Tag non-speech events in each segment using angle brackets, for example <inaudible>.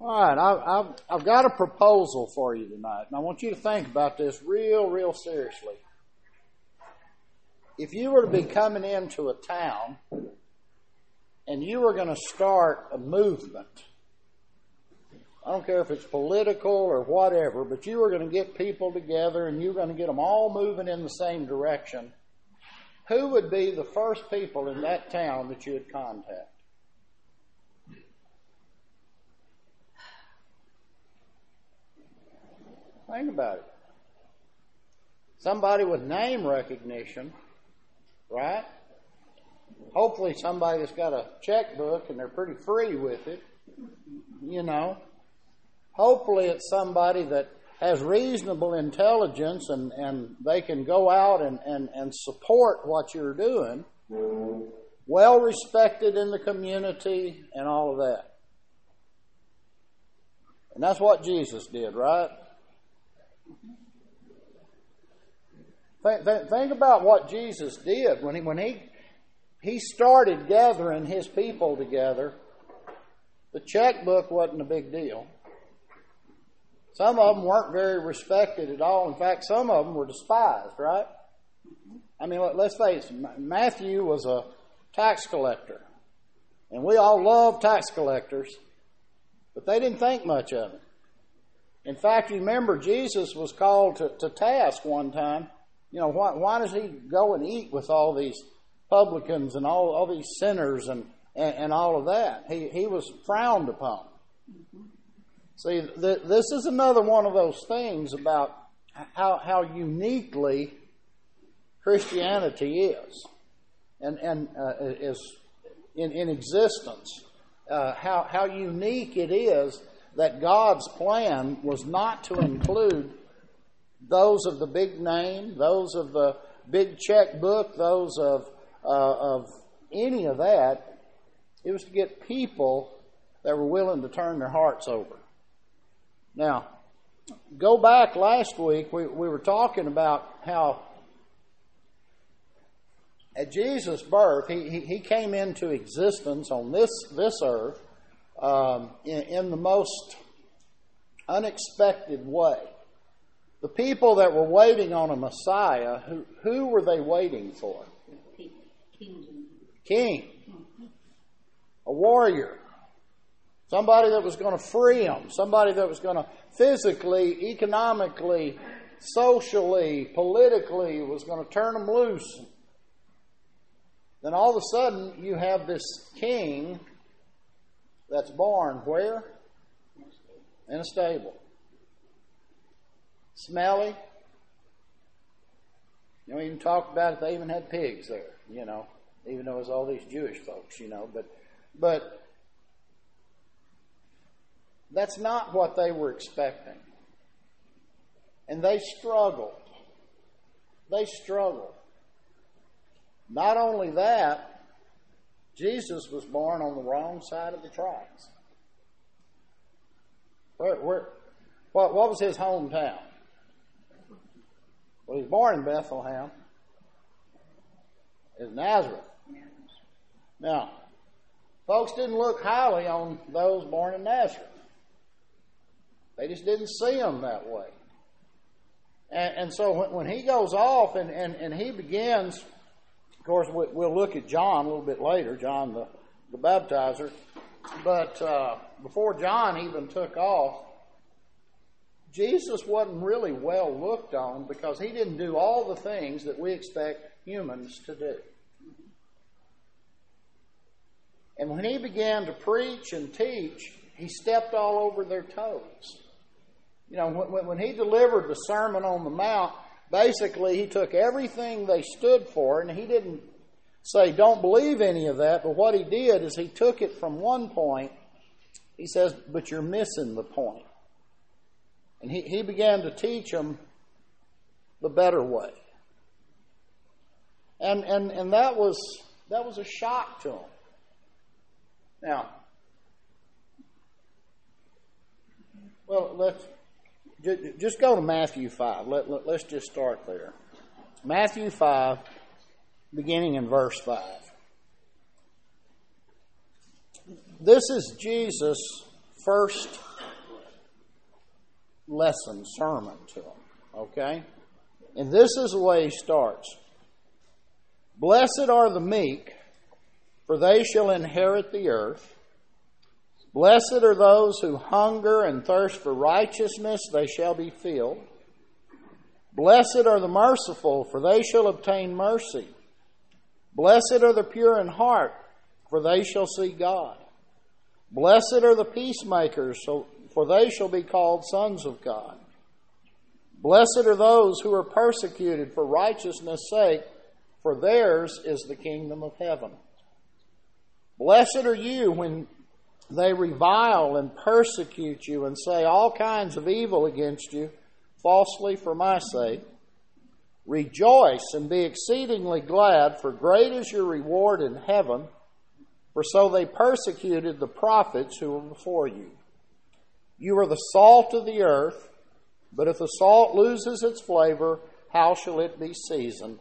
All right, I've, I've, I've got a proposal for you tonight, and I want you to think about this real, real seriously. If you were to be coming into a town and you were going to start a movement, I don't care if it's political or whatever, but you were going to get people together and you were going to get them all moving in the same direction, who would be the first people in that town that you would contact? Think about it. Somebody with name recognition, right? Hopefully, somebody that's got a checkbook and they're pretty free with it, you know. Hopefully, it's somebody that has reasonable intelligence and, and they can go out and, and, and support what you're doing, well respected in the community, and all of that. And that's what Jesus did, right? Think, think, think about what Jesus did when he when he he started gathering his people together. The checkbook wasn't a big deal. Some of them weren't very respected at all. In fact, some of them were despised, right? I mean, let's face it, Matthew was a tax collector. And we all love tax collectors, but they didn't think much of him. In fact, you remember Jesus was called to, to task one time. You know, why, why does he go and eat with all these publicans and all, all these sinners and, and, and all of that? He, he was frowned upon. See, th- this is another one of those things about how, how uniquely Christianity is and, and uh, is in, in existence. Uh, how, how unique it is that God's plan was not to include those of the big name, those of the big checkbook, those of, uh, of any of that. It was to get people that were willing to turn their hearts over. Now, go back last week, we, we were talking about how at Jesus' birth, he, he, he came into existence on this, this earth um, in, in the most unexpected way. The people that were waiting on a Messiah, who, who were they waiting for? King. A warrior. Somebody that was going to free them. Somebody that was going to physically, economically, socially, politically, was going to turn them loose. Then all of a sudden, you have this king that's born where? In a stable. Smelly. You know, even talk about it, they even had pigs there, you know, even though it was all these Jewish folks, you know. But, but that's not what they were expecting. And they struggled. They struggled. Not only that, Jesus was born on the wrong side of the tracks. Where, where, what, what was his hometown? Well, he was born in Bethlehem. Is Nazareth. Now, folks didn't look highly on those born in Nazareth. They just didn't see them that way. And, and so when, when, he goes off and, and, and he begins course, we'll look at John a little bit later, John the, the baptizer. But uh, before John even took off, Jesus wasn't really well looked on because he didn't do all the things that we expect humans to do. And when he began to preach and teach, he stepped all over their toes. You know, when, when he delivered the Sermon on the Mount, basically he took everything they stood for and he didn't say don't believe any of that, but what he did is he took it from one point. He says, but you're missing the point. And he, he began to teach them the better way. And, and, and that was that was a shock to them. Now, well, let's just go to Matthew 5. Let, let, let's just start there. Matthew 5, beginning in verse 5. This is Jesus first lesson, sermon to them. Okay? And this is the way he starts Blessed are the meek, for they shall inherit the earth. Blessed are those who hunger and thirst for righteousness, they shall be filled. Blessed are the merciful, for they shall obtain mercy. Blessed are the pure in heart, for they shall see God. Blessed are the peacemakers, for they shall be called sons of God. Blessed are those who are persecuted for righteousness' sake, for theirs is the kingdom of heaven. Blessed are you when they revile and persecute you and say all kinds of evil against you falsely for my sake. Rejoice and be exceedingly glad, for great is your reward in heaven, for so they persecuted the prophets who were before you. You are the salt of the earth, but if the salt loses its flavor, how shall it be seasoned?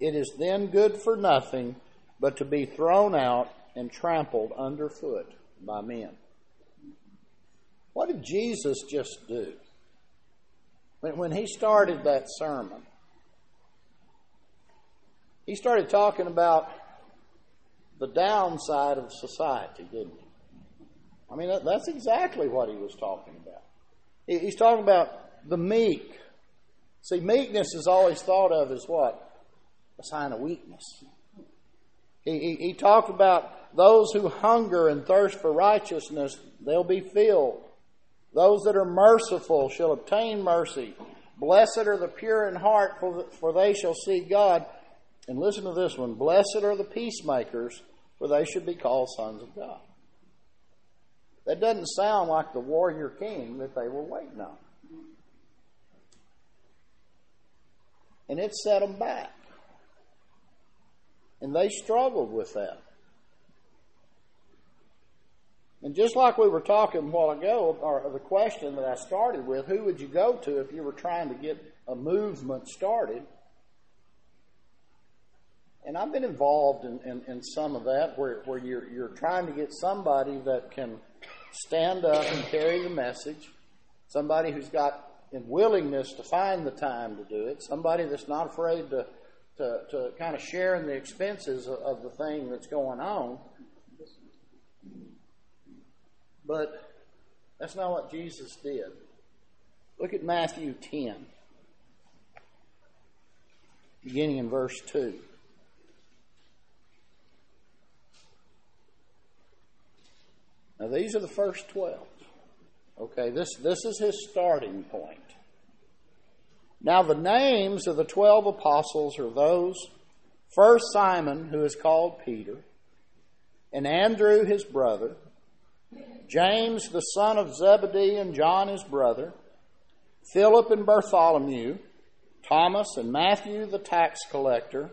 It is then good for nothing but to be thrown out and trampled underfoot by men. What did Jesus just do? When, when he started that sermon, he started talking about the downside of society, didn't he? I mean, that, that's exactly what he was talking about. He, he's talking about the meek. See, meekness is always thought of as what? A sign of weakness. He, he, he talked about those who hunger and thirst for righteousness, they'll be filled. Those that are merciful shall obtain mercy. Blessed are the pure in heart, for, they shall see God. And listen to this one Blessed are the peacemakers, for they should be called sons of God. That doesn't sound like the warrior king that they were waiting on. And it set them back. And they struggled with that. And just like we were talking a while ago, or the question that I started with, who would you go to if you were trying to get a movement started? And I've been involved in, in, in some of that where, where you're, you're trying to get somebody that can stand up and carry the message, somebody who's got a willingness to find the time to do it, somebody that's not afraid to, to, to kind of share in the expenses of, of the thing that's going on. But that's not what Jesus did. Look at Matthew 10, beginning in verse 2. Now, these are the first 12. Okay, this, this is his starting point. Now, the names of the 12 apostles are those first Simon, who is called Peter, and Andrew, his brother James the son of Zebedee and John his brother, Philip and Bartholomew, Thomas and Matthew the tax collector,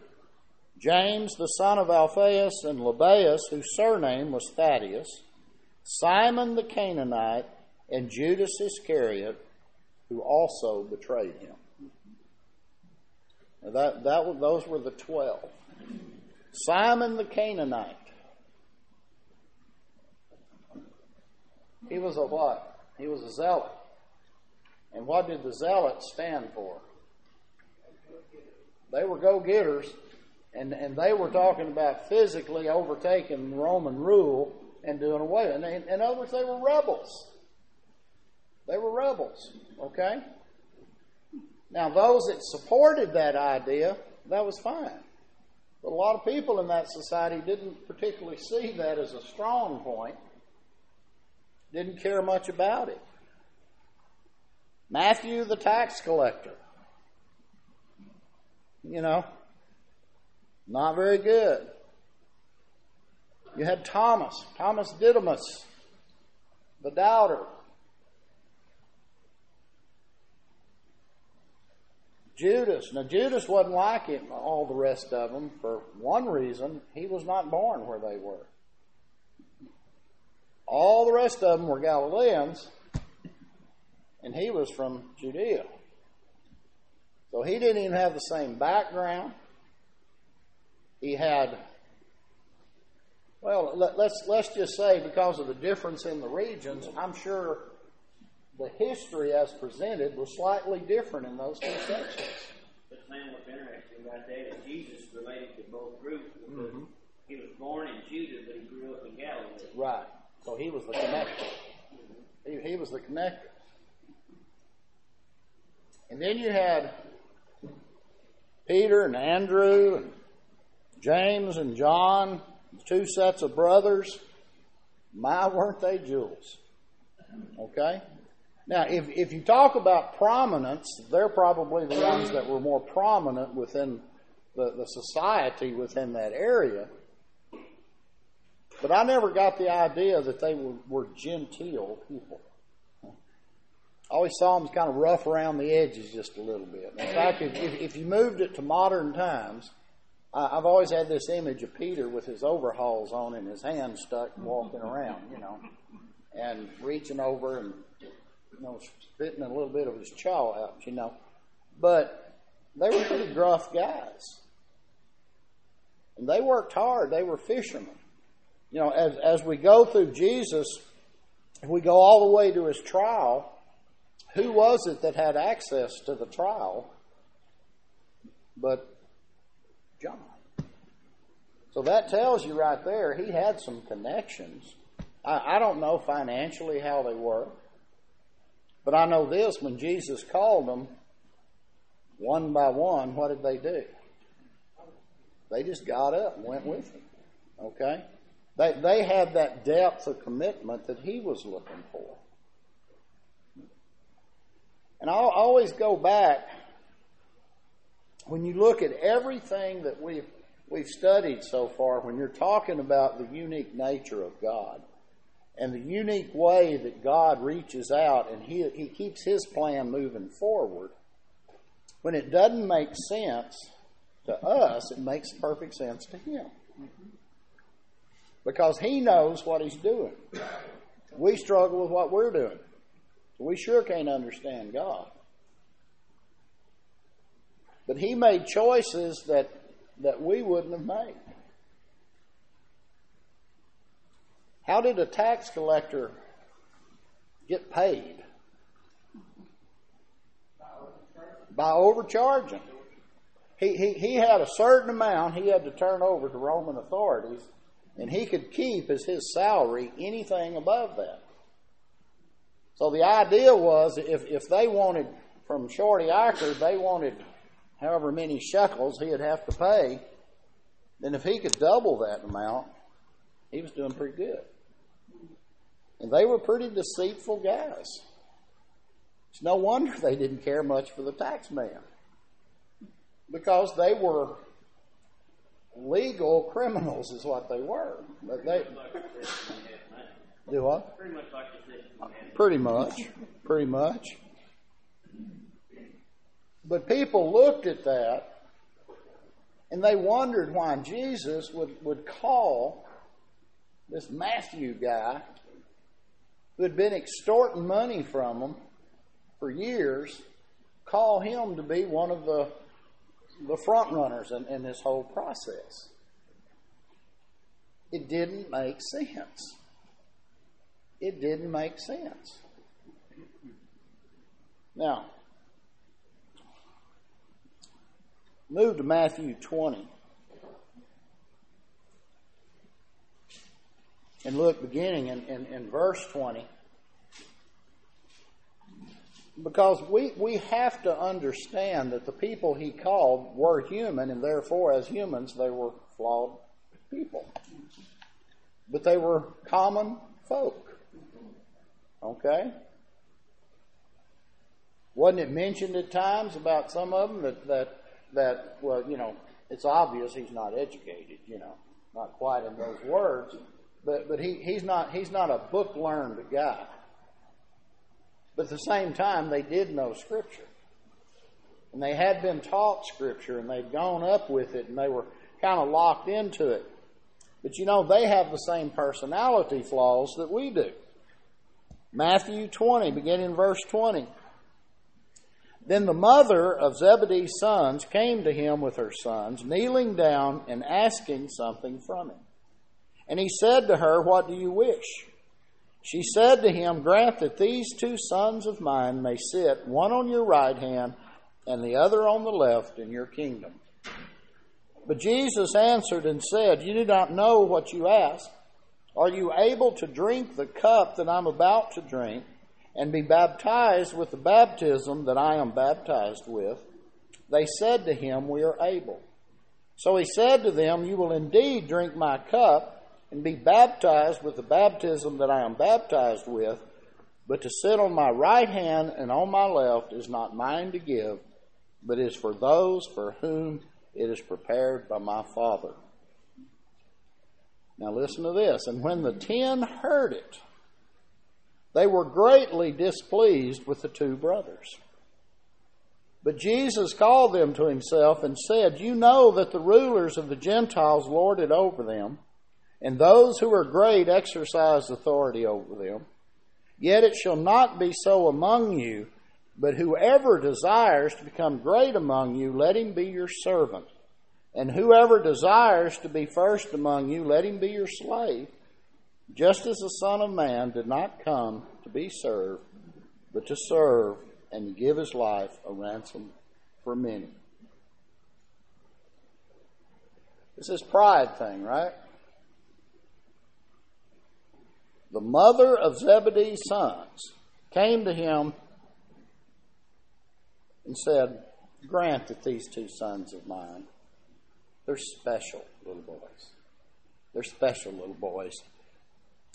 James the son of Alphaeus and Lebbaeus, whose surname was Thaddeus, Simon the Canaanite, and Judas Iscariot, who also betrayed him. That, that, those were the twelve. Simon the Canaanite. He was a what? He was a zealot. And what did the zealots stand for? They were go getters, and, and they were talking about physically overtaking Roman rule and doing away. And they, in other words, they were rebels. They were rebels, okay? Now, those that supported that idea, that was fine. But a lot of people in that society didn't particularly see that as a strong point didn't care much about it. Matthew, the tax collector. You know, not very good. You had Thomas, Thomas Didymus, the doubter. Judas. Now, Judas wasn't like him, all the rest of them for one reason. He was not born where they were. Rest of them were Galileans, and he was from Judea. So he didn't even have the same background. He had Well, let, let's let's just say because of the difference in the regions, I'm sure the history as presented was slightly different in those two sections. But Sam, what's interesting about that is Jesus related to both groups because Mm-hmm. he was born in Judah, but he grew up in Galilee. Right. He was the connector. He, he was the connector. And then you had Peter and Andrew and James and John, two sets of brothers. My, weren't they jewels? Okay? Now, if, if you talk about prominence, they're probably the ones that were more prominent within the, the society within that area. But I never got the idea that they were, were genteel people. I always saw them as kind of rough around the edges just a little bit. In fact, if, if, if you moved it to modern times, I, I've always had this image of Peter with his overalls on and his hands stuck walking around, you know, and reaching over and, you know, spitting a little bit of his chaw out, you know. But they were pretty gruff guys. And they worked hard. They were fishermen you know, as, as we go through Jesus, we go all the way to his trial, who was it that had access to the trial but John? So that tells you right there he had some connections. I, I don't know financially how they were, but I know this when Jesus called them one by one, what did they do? They just got up and went with him. Okay? They, they had that depth of commitment that he was looking for. And I'll always go back when you look at everything that we've, we've studied so far, when you're talking about the unique nature of God and the unique way that God reaches out and he, he keeps his plan moving forward, when it doesn't make sense to us, it makes perfect sense to him because he knows what he's doing. We struggle with what we're doing. We sure can't understand God. But he made choices that, that we wouldn't have made. How did a tax collector get paid? By overcharging. He, he, he had a certain amount he had to turn over to Roman authorities and he could keep as his salary anything above that. So the idea was if, if they wanted from Shorty Iker, they wanted however many shekels he'd have to pay, then if he could double that amount, he was doing pretty good. And they were pretty deceitful guys. It's no wonder they didn't care much for the tax man. Because they were legal criminals is what they were. But they do what? Pretty much like the system we had. Pretty much. Pretty much. But people looked at that and they wondered why Jesus would, would call this Matthew guy who had been extorting money from them for years, call him to be one of the the front runners in, in this whole process. It didn't make sense. It didn't make sense. Now, move to Matthew 20. And look, beginning in, in, in verse 20 because we, we have to understand that the people he called were human, and therefore, as humans, they were flawed people. But they were common folk. Okay? Wasn't it mentioned at times about some of them that, that, that well, you know, it's obvious he's not educated, you know, not quite in those words, but, but he, he's, not, he's not a book learned guy. But at the same time, they did know Scripture. And they had been taught Scripture and they'd gone up with it and they were kind of locked into it. But you know, they have the same personality flaws that we do. Matthew 20, beginning in verse 20. Then the mother of Zebedee's sons came to him with her sons, kneeling down and asking something from him. And he said to her, What do you wish? She said to him, Grant that these two sons of mine may sit, one on your right hand and the other on the left, in your kingdom. But Jesus answered and said, You do not know what you ask. Are you able to drink the cup that I'm about to drink, and be baptized with the baptism that I am baptized with? They said to him, We are able. So he said to them, You will indeed drink my cup and be baptized with the baptism that I am baptized with, but to sit on my right hand and on my left is not mine to give, but is for those for whom it is prepared by my Father. Now listen to this. And when the ten heard it, they were greatly displeased with the two brothers. But Jesus called them to himself and said, You know that the rulers of the Gentiles lord it over them and those who are great exercise authority over them. Yet it shall not be so among you, but whoever desires to become great among you, let him be your servant. And whoever desires to be first among you, let him be your slave, just as the Son of Man did not come to be served, but to serve and give his life a ransom for many. This is pride thing, right? The mother of Zebedee's sons, came to him and said, Grant that these two sons of mine, they're special little boys. They're special little boys.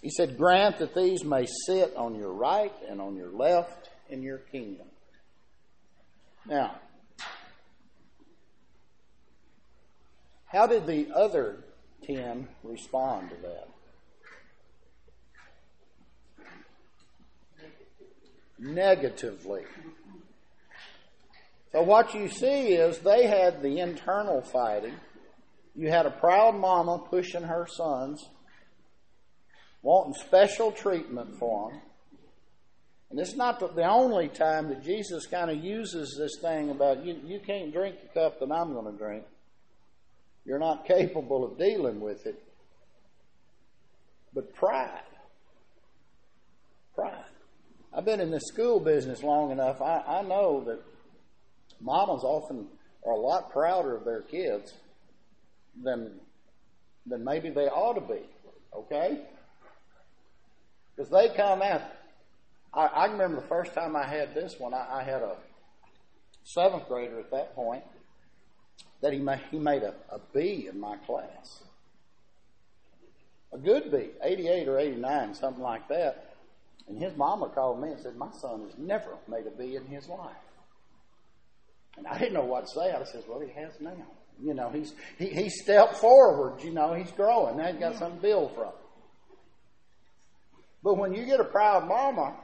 He said, Grant that these may sit on your right and on your left in your kingdom. Now, how did the other ten respond to that? Negatively. So what you see is they had the internal fighting. You had a proud mama pushing her sons, wanting special treatment for them. And it's not the only time that Jesus kind of uses this thing about you, you can't drink the cup that I'm going to drink. You're not capable of dealing with it. But pride. Pride. I've been in the school business long enough. I, I know that mamas often are a lot prouder of their kids than than maybe they ought to be. Okay? Because they come out. I, I remember the first time I had this one. I, I had a seventh grader at that point that he made, he made a, a B in my class. A good B, 88 or 89, something like that. And his mama called me and said, My son has never made a B in his life. And I didn't know what to say. I said, Well, he has now. You know, he's he, he stepped forward, you know, he's growing. Now he's got something to build from. But when you get a proud mama,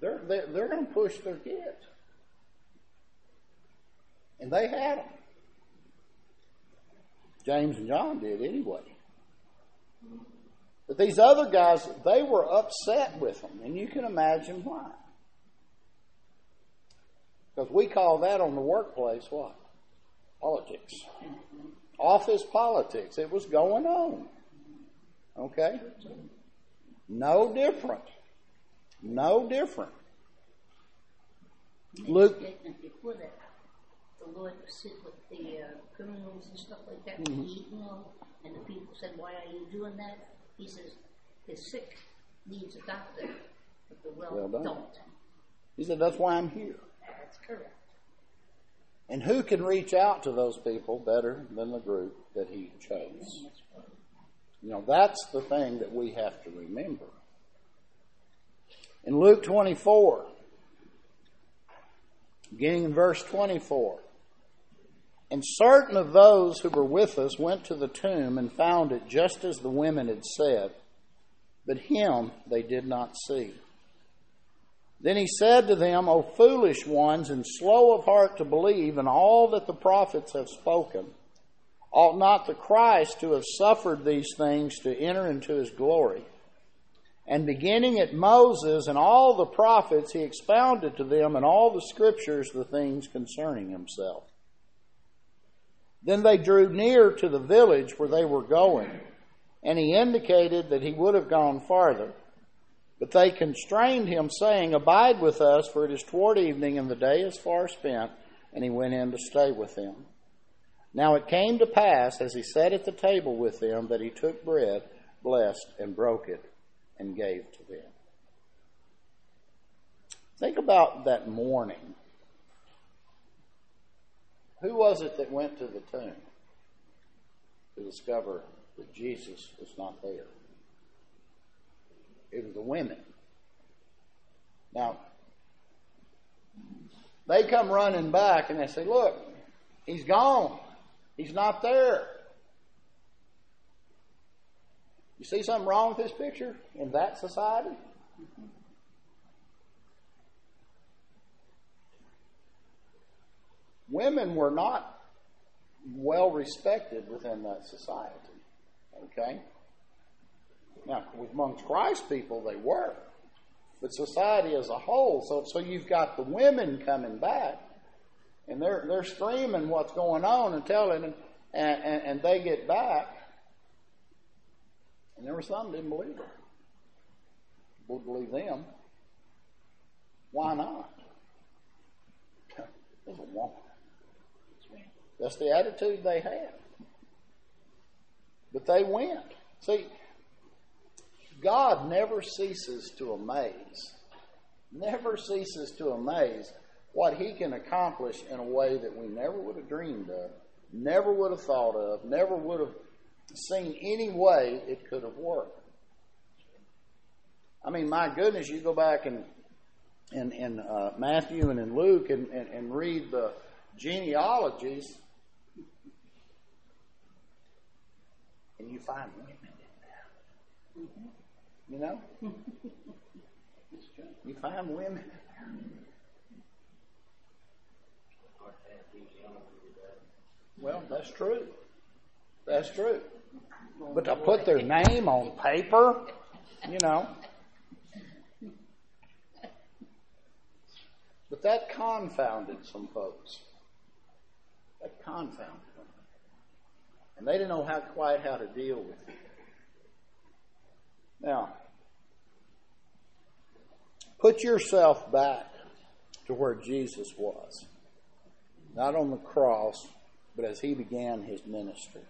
they're, they're, they're going to push their kids. And they had them. James and John did anyway. But these other guys, they were upset with them, and you can imagine why. Because we call that on the workplace what? Politics. Office politics. It was going on. Okay? No different. No different. Luke. Before that, the Lord would sit with the uh, criminals and stuff like that, mm-hmm. eating them, and the people said, "Why are you doing that?" He says, the sick needs a doctor, but the well, well don't. He said, that's why I'm here. That's correct. And who can reach out to those people better than the group that he chose? You know, that's the thing that we have to remember. In Luke 24, beginning in verse 24, and certain of those who were with us went to the tomb and found it just as the women had said, but him they did not see. Then he said to them, O foolish ones, and slow of heart to believe in all that the prophets have spoken, ought not the Christ to have suffered these things to enter into his glory? And beginning at Moses and all the prophets, he expounded to them in all the scriptures the things concerning himself. Then they drew near to the village where they were going. and he indicated that he would have gone farther. But they constrained him, saying, Abide with us, for it is toward evening, and the day is far spent. And he went in to stay with them. Now it came to pass, as he sat at the table with them, that he took bread, blessed, and broke it, and gave to them. Think about that morning. Who was it that went to the tomb to discover that Jesus was not there? It was the women. Now, they come running back and they say, Look, he's gone. He's not there. You see something wrong with this picture in that society? Women were not well respected within that society. Okay? Now, with amongst Christ people, they were. But society as a whole, so, so you've got the women coming back, and they're, they're screaming what's going on and telling, and, and, and they get back. And there were some didn't believe it. Would believe them. Why not? <laughs> There's a woman. That's the attitude they had. But they went. See, God never ceases to amaze, never ceases to amaze what He can accomplish in a way that we never would have dreamed of, never would have thought of, never would have seen any way it could have worked. I mean, my goodness, you go back and in, in uh, Matthew and in Luke and, and, and read the genealogies, and you find women in there. You know? you find women. Well, that's true. That's true. But to put their name on paper, you know. But that confounded some folks. That confounded. And they didn't know how quite how to deal with it. Now, put yourself back to where Jesus was. Not on the cross, but as he began his ministry.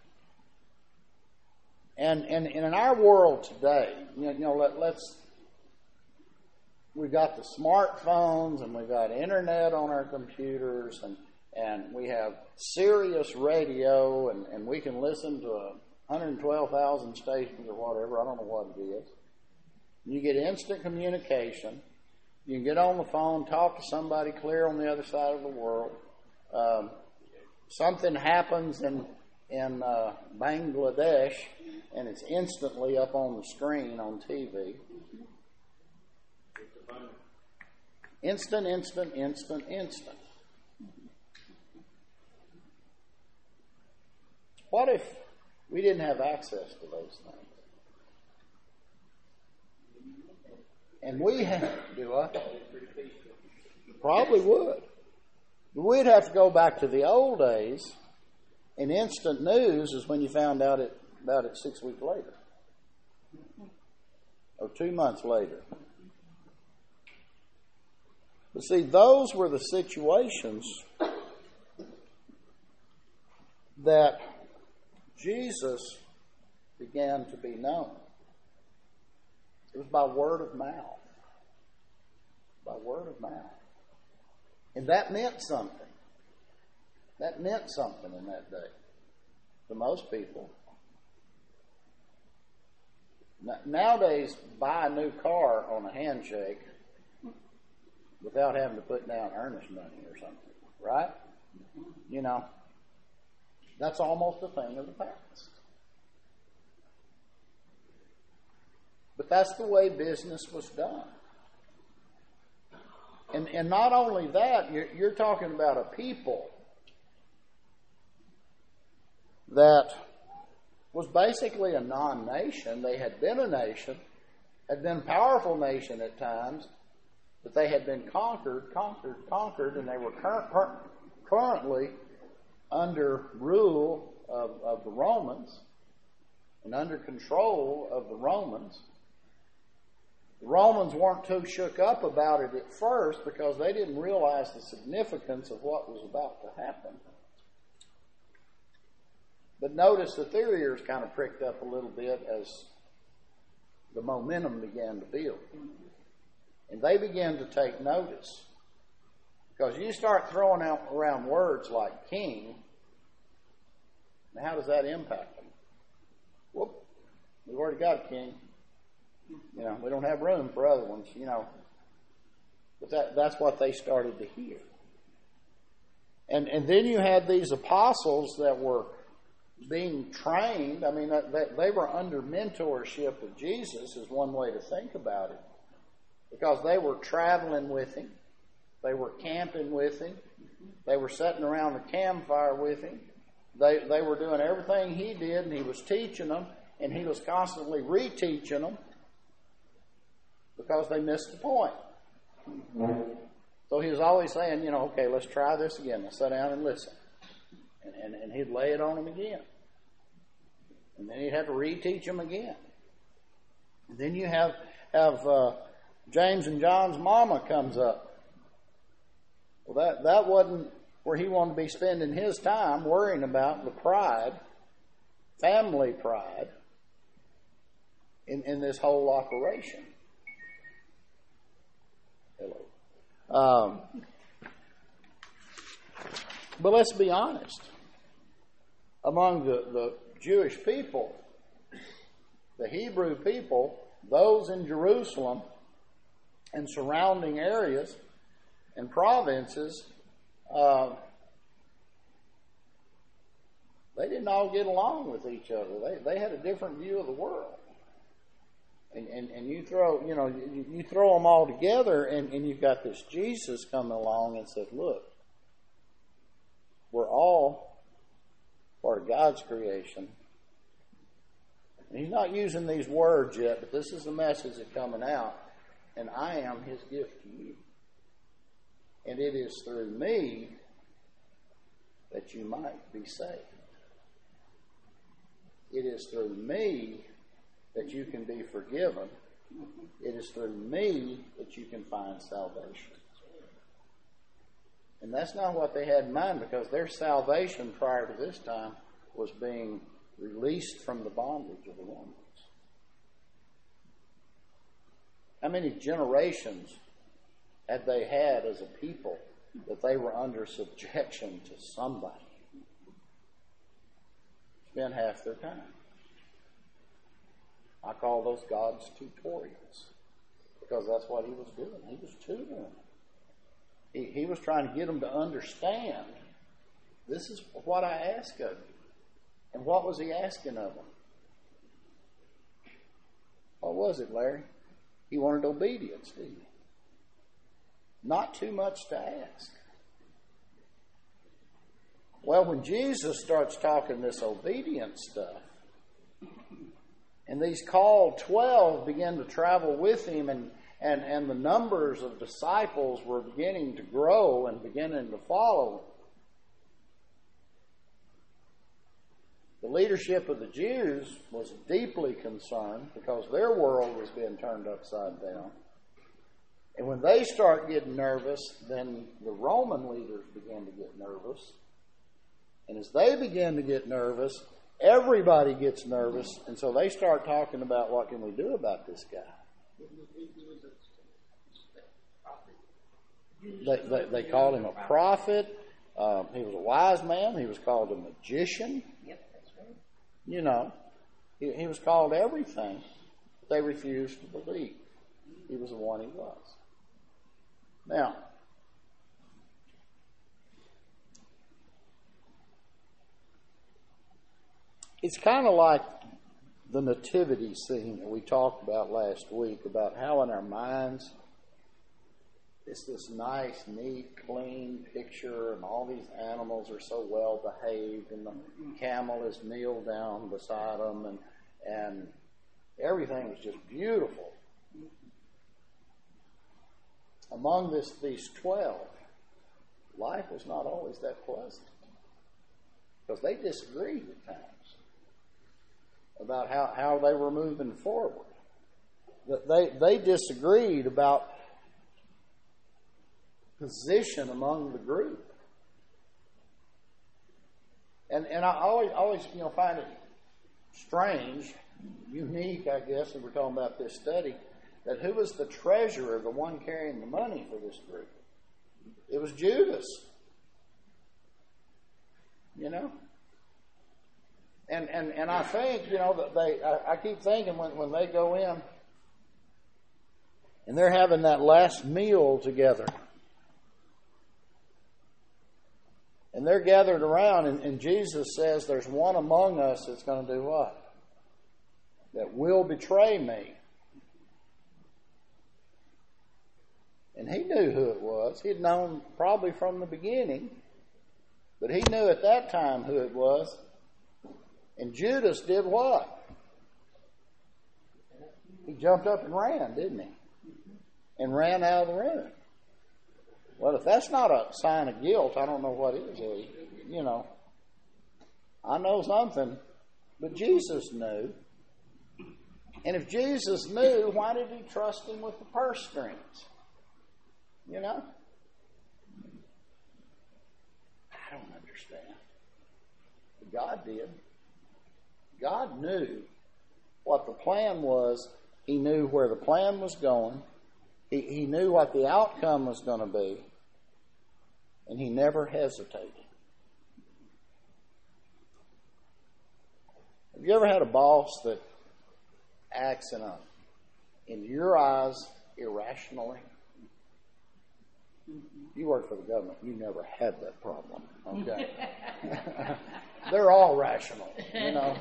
And, and, and in our world today, you know, let, let's, we've got the smartphones and we've got internet on our computers and, and we have Sirius radio and, and we can listen to a 112,000 stations or whatever. I don't know what it is. You get instant communication. You can get on the phone, talk to somebody clear on the other side of the world. Um, something happens in in uh, Bangladesh, and it's instantly up on the screen on TV. Instant, instant, instant, instant. What if we didn't have access to those things. And we have, do I? Probably would. We'd have to go back to the old days, and instant news is when you found out it, about it six weeks later, or two months later. But see, those were the situations that Jesus began to be known. It was by word of mouth. By word of mouth. And that meant something. That meant something in that day to most people. Nowadays, buy a new car on a handshake without having to put down earnest money or something, right? You know, that's almost a thing of the past. But that's the way business was done. And, and not only that, you're, you're talking about a people that was basically a non nation. They had been a nation, had been a powerful nation at times, but they had been conquered, conquered, conquered, and they were cur- currently under rule of, of the Romans. and under control of the Romans. The Romans weren't too shook up about it at first because they didn't realize the significance of what was about to happen. But notice that their ears kind of pricked up a little bit as the momentum began to build. And they began to take notice. Because you start throwing out around words like king, how does that impact them? Whoop, we've already got a king. You know, we don't have room for other ones, you know. But that, that's what they started to hear. And, and then you had these apostles that were being trained. I mean, they, they were under mentorship of Jesus, is one way to think about it. Because they were traveling with him, they were camping with him, they were sitting around the campfire with him. They, they were doing everything he did, and he was teaching them, and he was constantly reteaching them because they missed the point. So he was always saying, you know, okay, let's try this again. Let's sit down and listen. And, and, and he'd lay it on them again. And then he'd have to reteach them again. And then you have, have uh, James and John's mama comes up. Well, that, that wasn't where he wanted to be spending his time worrying about the pride, family pride, in, in this whole operation. Hello. Um, but let's be honest. Among the, the Jewish people, the Hebrew people, those in Jerusalem and surrounding areas and provinces, uh, they didn't all get along with each other. They, they had a different view of the world. And, and, and you throw, you know, you, you throw them all together and, and you've got this Jesus coming along and says, look, we're all part of God's creation. He's not using these words yet, but this is the message that's coming out. And I am his gift to you. And it is through me that you might be saved. It is through me that you can be forgiven. It is through me that you can find salvation. And that's not what they had in mind because their salvation prior to this time was being released from the bondage of the Romans. How many generations had they had as a people that they were under subjection to somebody? Spend half their time. I call those God's tutorials because that's what he was doing. He was tutoring. He, he was trying to get them to understand this is what I ask of you. And what was he asking of them? What was it, Larry? He wanted obedience, didn't he? Not too much to ask. Well, when Jesus starts talking this obedience stuff, and these called 12 began to travel with him, and, and, and the numbers of disciples were beginning to grow and beginning to follow. The leadership of the Jews was deeply concerned because their world was being turned upside down. And when they start getting nervous, then the Roman leaders begin to get nervous. And as they begin to get nervous, Everybody gets nervous, and so they start talking about what can we do about this guy. They, they, they called him a prophet. Um, he was a wise man. He was called a magician. Yep, that's right. You know, he, he was called everything. They refused to believe he was the one he was. Now, it's kind of like the nativity scene that we talked about last week about how in our minds it's this nice, neat, clean picture, and all these animals are so well behaved, and the camel is kneeled down beside them, and and everything was just beautiful. Among this, these twelve, life was not always that pleasant because they disagreed at times. about how, how they were moving forward. They they disagreed about position among the group. And and I always always you know find it strange, unique, I guess, if we're talking about this study, that who was the treasurer, the one carrying the money for this group? It was Judas. You know? And and and I think, you know, that they I, I keep thinking when, when they go in and they're having that last meal together. And they're gathered around, and, and Jesus says, There's one among us that's going to do what? That will betray me. And he knew who it was. He'd known probably from the beginning, but he knew at that time who it was. And Judas did what? He jumped up and ran, didn't he? And ran out of the room. Well, if that's not a sign of guilt, I don't know what is. You know, I know something, but Jesus knew. And if Jesus knew, why did he trust him with the purse strings? You know? I don't understand. But God did. God knew what the plan was. He knew where the plan was going. He, he knew what the outcome was going to be, and he never hesitated. Have you ever had a boss that acts in a, in your eyes, irrationally? You work for the government, you never had that problem. Okay. <laughs> They're all rational, you know.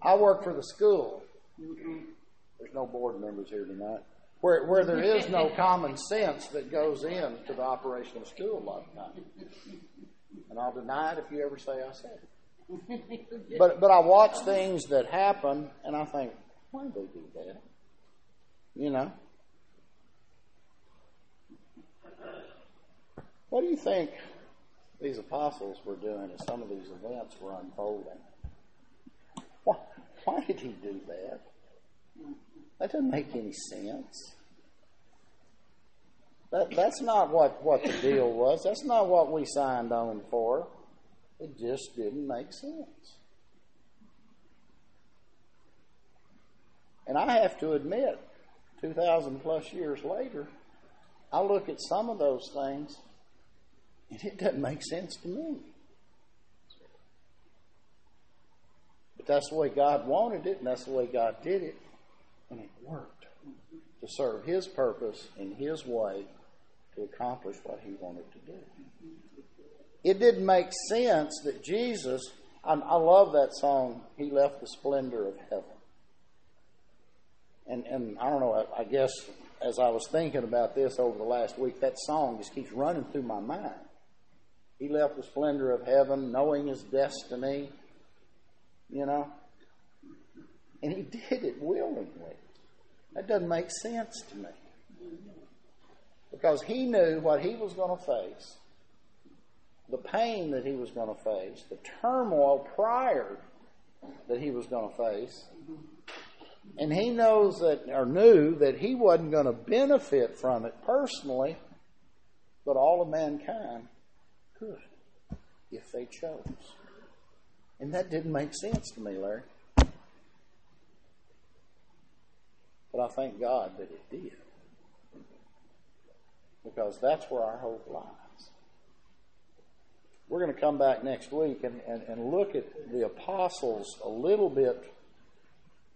I work for the school. There's no board members here tonight where, where there is no <laughs> common sense that goes into the operation of school a lot of times. And I'll deny it if you ever say I said it. But, but I watch things that happen and I think, why do they do that? You know? What do you think these apostles were doing as some of these events were unfolding? Why, why did he do that? That doesn't make any sense. That, that's not what, what the deal was. That's not what we signed on for. It just didn't make sense. And I have to admit, 2,000 plus years later, I look at some of those things and it doesn't make sense to me. But that's the way God wanted it, and that's the way God did it and it worked to serve his purpose in his way to accomplish what he wanted to do. It didn't make sense that Jesus, I, I love that song, He Left the Splendor of Heaven. And, and I don't know, I, I guess as I was thinking about this over the last week, that song just keeps running through my mind. He left the splendor of heaven, knowing his destiny, you know. And he did it willingly. That doesn't make sense to me. Because he knew what he was going to face, the pain that he was going to face, the turmoil prior that he was going to face. And he knows that, or knew that he wasn't going to benefit from it personally, but all of mankind could if they chose. And that didn't make sense to me, Larry. But I thank God that it did. Because that's where our hope lies. We're going to come back next week and, and, and look at the apostles a little bit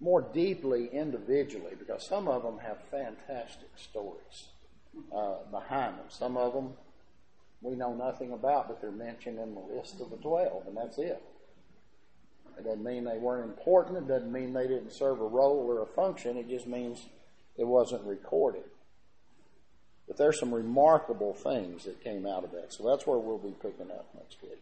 more deeply individually because some of them have fantastic stories uh, behind them. Some of them we know nothing about, but they're mentioned in the list of the 12, and that's it. It doesn't mean they weren't important. It doesn't mean they didn't serve a role or a function. It just means it wasn't recorded. But there's some remarkable things that came out of that. So that's where we'll be picking up next week.